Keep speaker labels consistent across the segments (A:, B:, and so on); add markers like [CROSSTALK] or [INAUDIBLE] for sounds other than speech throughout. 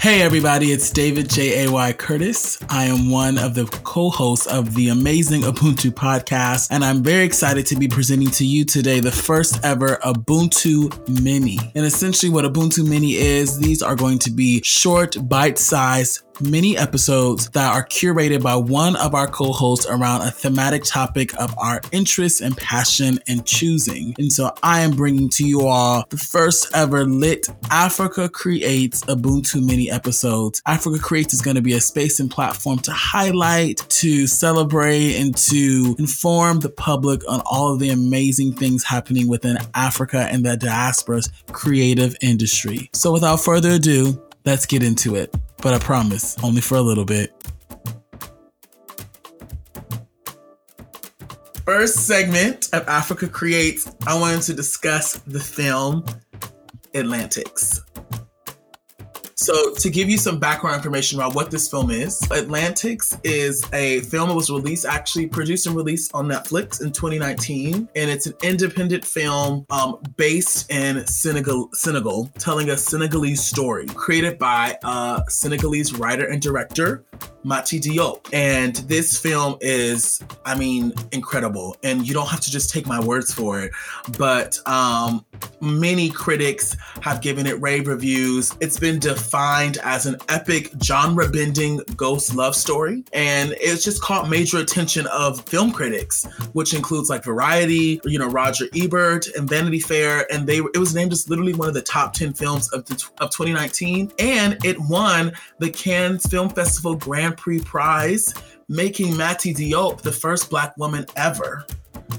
A: Hey, everybody, it's David J.A.Y. Curtis. I am one of the co hosts of the amazing Ubuntu podcast, and I'm very excited to be presenting to you today the first ever Ubuntu Mini. And essentially, what Ubuntu Mini is, these are going to be short, bite sized mini episodes that are curated by one of our co hosts around a thematic topic of our interest and passion and choosing. And so I am bringing to you all the first ever lit Africa Creates Ubuntu mini episodes. Africa Creates is going to be a space and platform to highlight, to celebrate, and to inform the public on all of the amazing things happening within Africa and the diaspora's creative industry. So without further ado, let's get into it but I promise, only for a little bit. First segment of Africa Creates, I wanted to discuss the film Atlantics. So, to give you some background information about what this film is, Atlantics is a film that was released, actually produced and released on Netflix in 2019. And it's an independent film um, based in Senegal, Senegal, telling a Senegalese story, created by a Senegalese writer and director Mati Diop. And this film is, I mean, incredible. And you don't have to just take my words for it, but um, many critics have given it rave reviews. It's been defined as an epic genre bending ghost love story. And it's just caught major attention of film critics, which includes like Variety, you know, Roger Ebert and Vanity Fair. And they it was named as literally one of the top 10 films of, the, of 2019. And it won the Cannes Film Festival Grand Prix Prize, making Mati Diop the first Black woman ever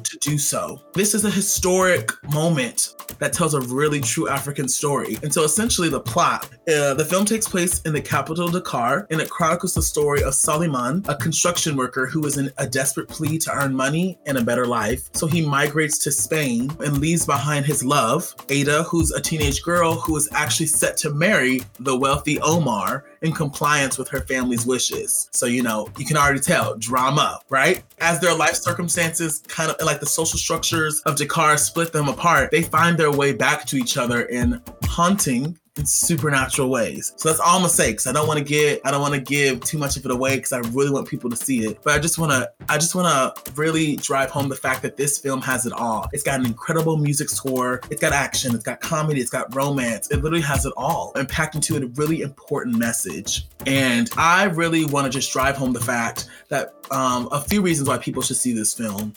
A: to do so. This is a historic moment that tells a really true African story. And so essentially the plot, uh, the film takes place in the capital Dakar and it chronicles the story of Souleiman, a construction worker who is in a desperate plea to earn money and a better life. So he migrates to Spain and leaves behind his love, Ada, who's a teenage girl who is actually set to marry the wealthy Omar in compliance with her family's wishes. So, you know, you can already tell drama, right? As their life circumstances kind of like the social structures of Dakar split them apart, they find their way back to each other in haunting in supernatural ways. So that's all I'm gonna say because I don't want to get I don't want to give too much of it away because I really want people to see it. But I just wanna I just wanna really drive home the fact that this film has it all. It's got an incredible music score, it's got action, it's got comedy, it's got romance. It literally has it all and packed into it a really important message. And I really want to just drive home the fact that um, a few reasons why people should see this film.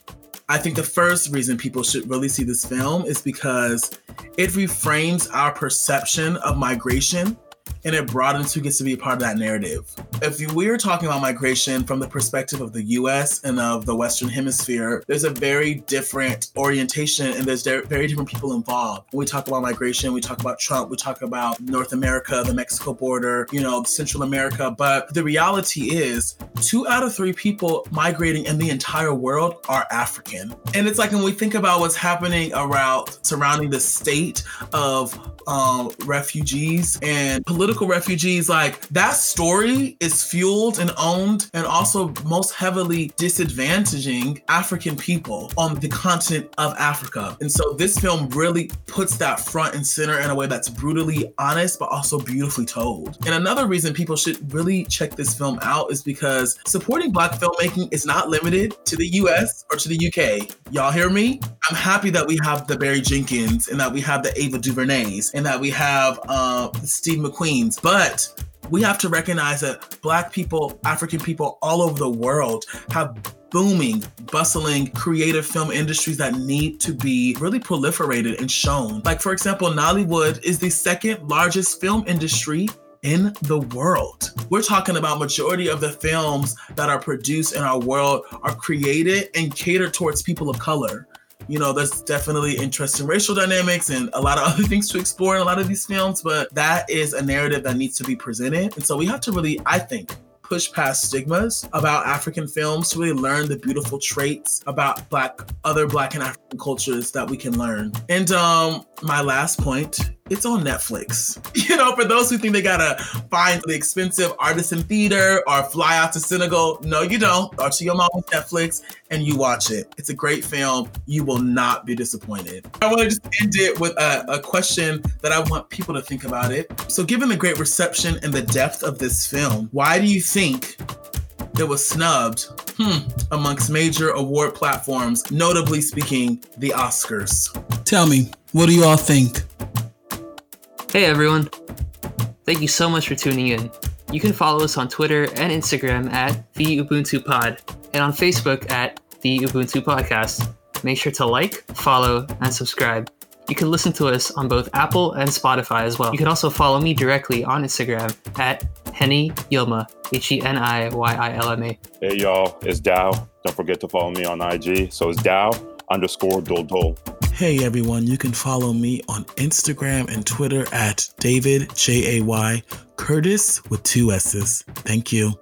A: I think the first reason people should really see this film is because it reframes our perception of migration and it broadens who gets to be a part of that narrative. If we're talking about migration from the perspective of the US and of the Western Hemisphere, there's a very different orientation and there's very different people involved. When we talk about migration, we talk about Trump, we talk about North America, the Mexico border, you know, Central America. But the reality is, two out of three people migrating in the entire world are African. And it's like when we think about what's happening around surrounding the state of um, refugees and political refugees, like that story is fueled and owned and also most heavily disadvantaging African people on the continent of Africa. And so this film really puts that front and center in a way that's brutally honest, but also beautifully told. And another reason people should really check this film out is because supporting Black filmmaking is not limited to the US or to the UK. Y'all hear me? I'm happy that we have the Barry Jenkins and that we have the Ava DuVernays and that we have uh, Steve McQueen's. But we have to recognize that Black people, African people all over the world have booming, bustling, creative film industries that need to be really proliferated and shown. Like, for example, Nollywood is the second largest film industry in the world. We're talking about majority of the films that are produced in our world are created and catered towards people of color you know, there's definitely interesting racial dynamics and a lot of [LAUGHS] other things to explore in a lot of these films, but that is a narrative that needs to be presented. And so we have to really, I think, push past stigmas about African films to really learn the beautiful traits about black other black and African cultures that we can learn. And um my last point it's on Netflix. [LAUGHS] You know, for those who think they gotta find the expensive artisan theater or fly out to Senegal, no, you don't. Or to your mama's Netflix and you watch it. It's a great film. You will not be disappointed. I want to just end it with a, a question that I want people to think about it. So, given the great reception and the depth of this film, why do you think it was snubbed hmm, amongst major award platforms, notably speaking, the Oscars?
B: Tell me, what do you all think?
C: Hey everyone! Thank you so much for tuning in. You can follow us on Twitter and Instagram at the Ubuntu Pod and on Facebook at the Ubuntu Podcast. Make sure to like, follow, and subscribe. You can listen to us on both Apple and Spotify as well. You can also follow me directly on Instagram at Heni Yilma, H E N I Y I L M A.
D: Hey y'all, it's Dow. Don't forget to follow me on IG. So it's Dow underscore Dol Dol.
B: Hey everyone, you can follow me on Instagram and Twitter at David J A Y Curtis with two S's. Thank you.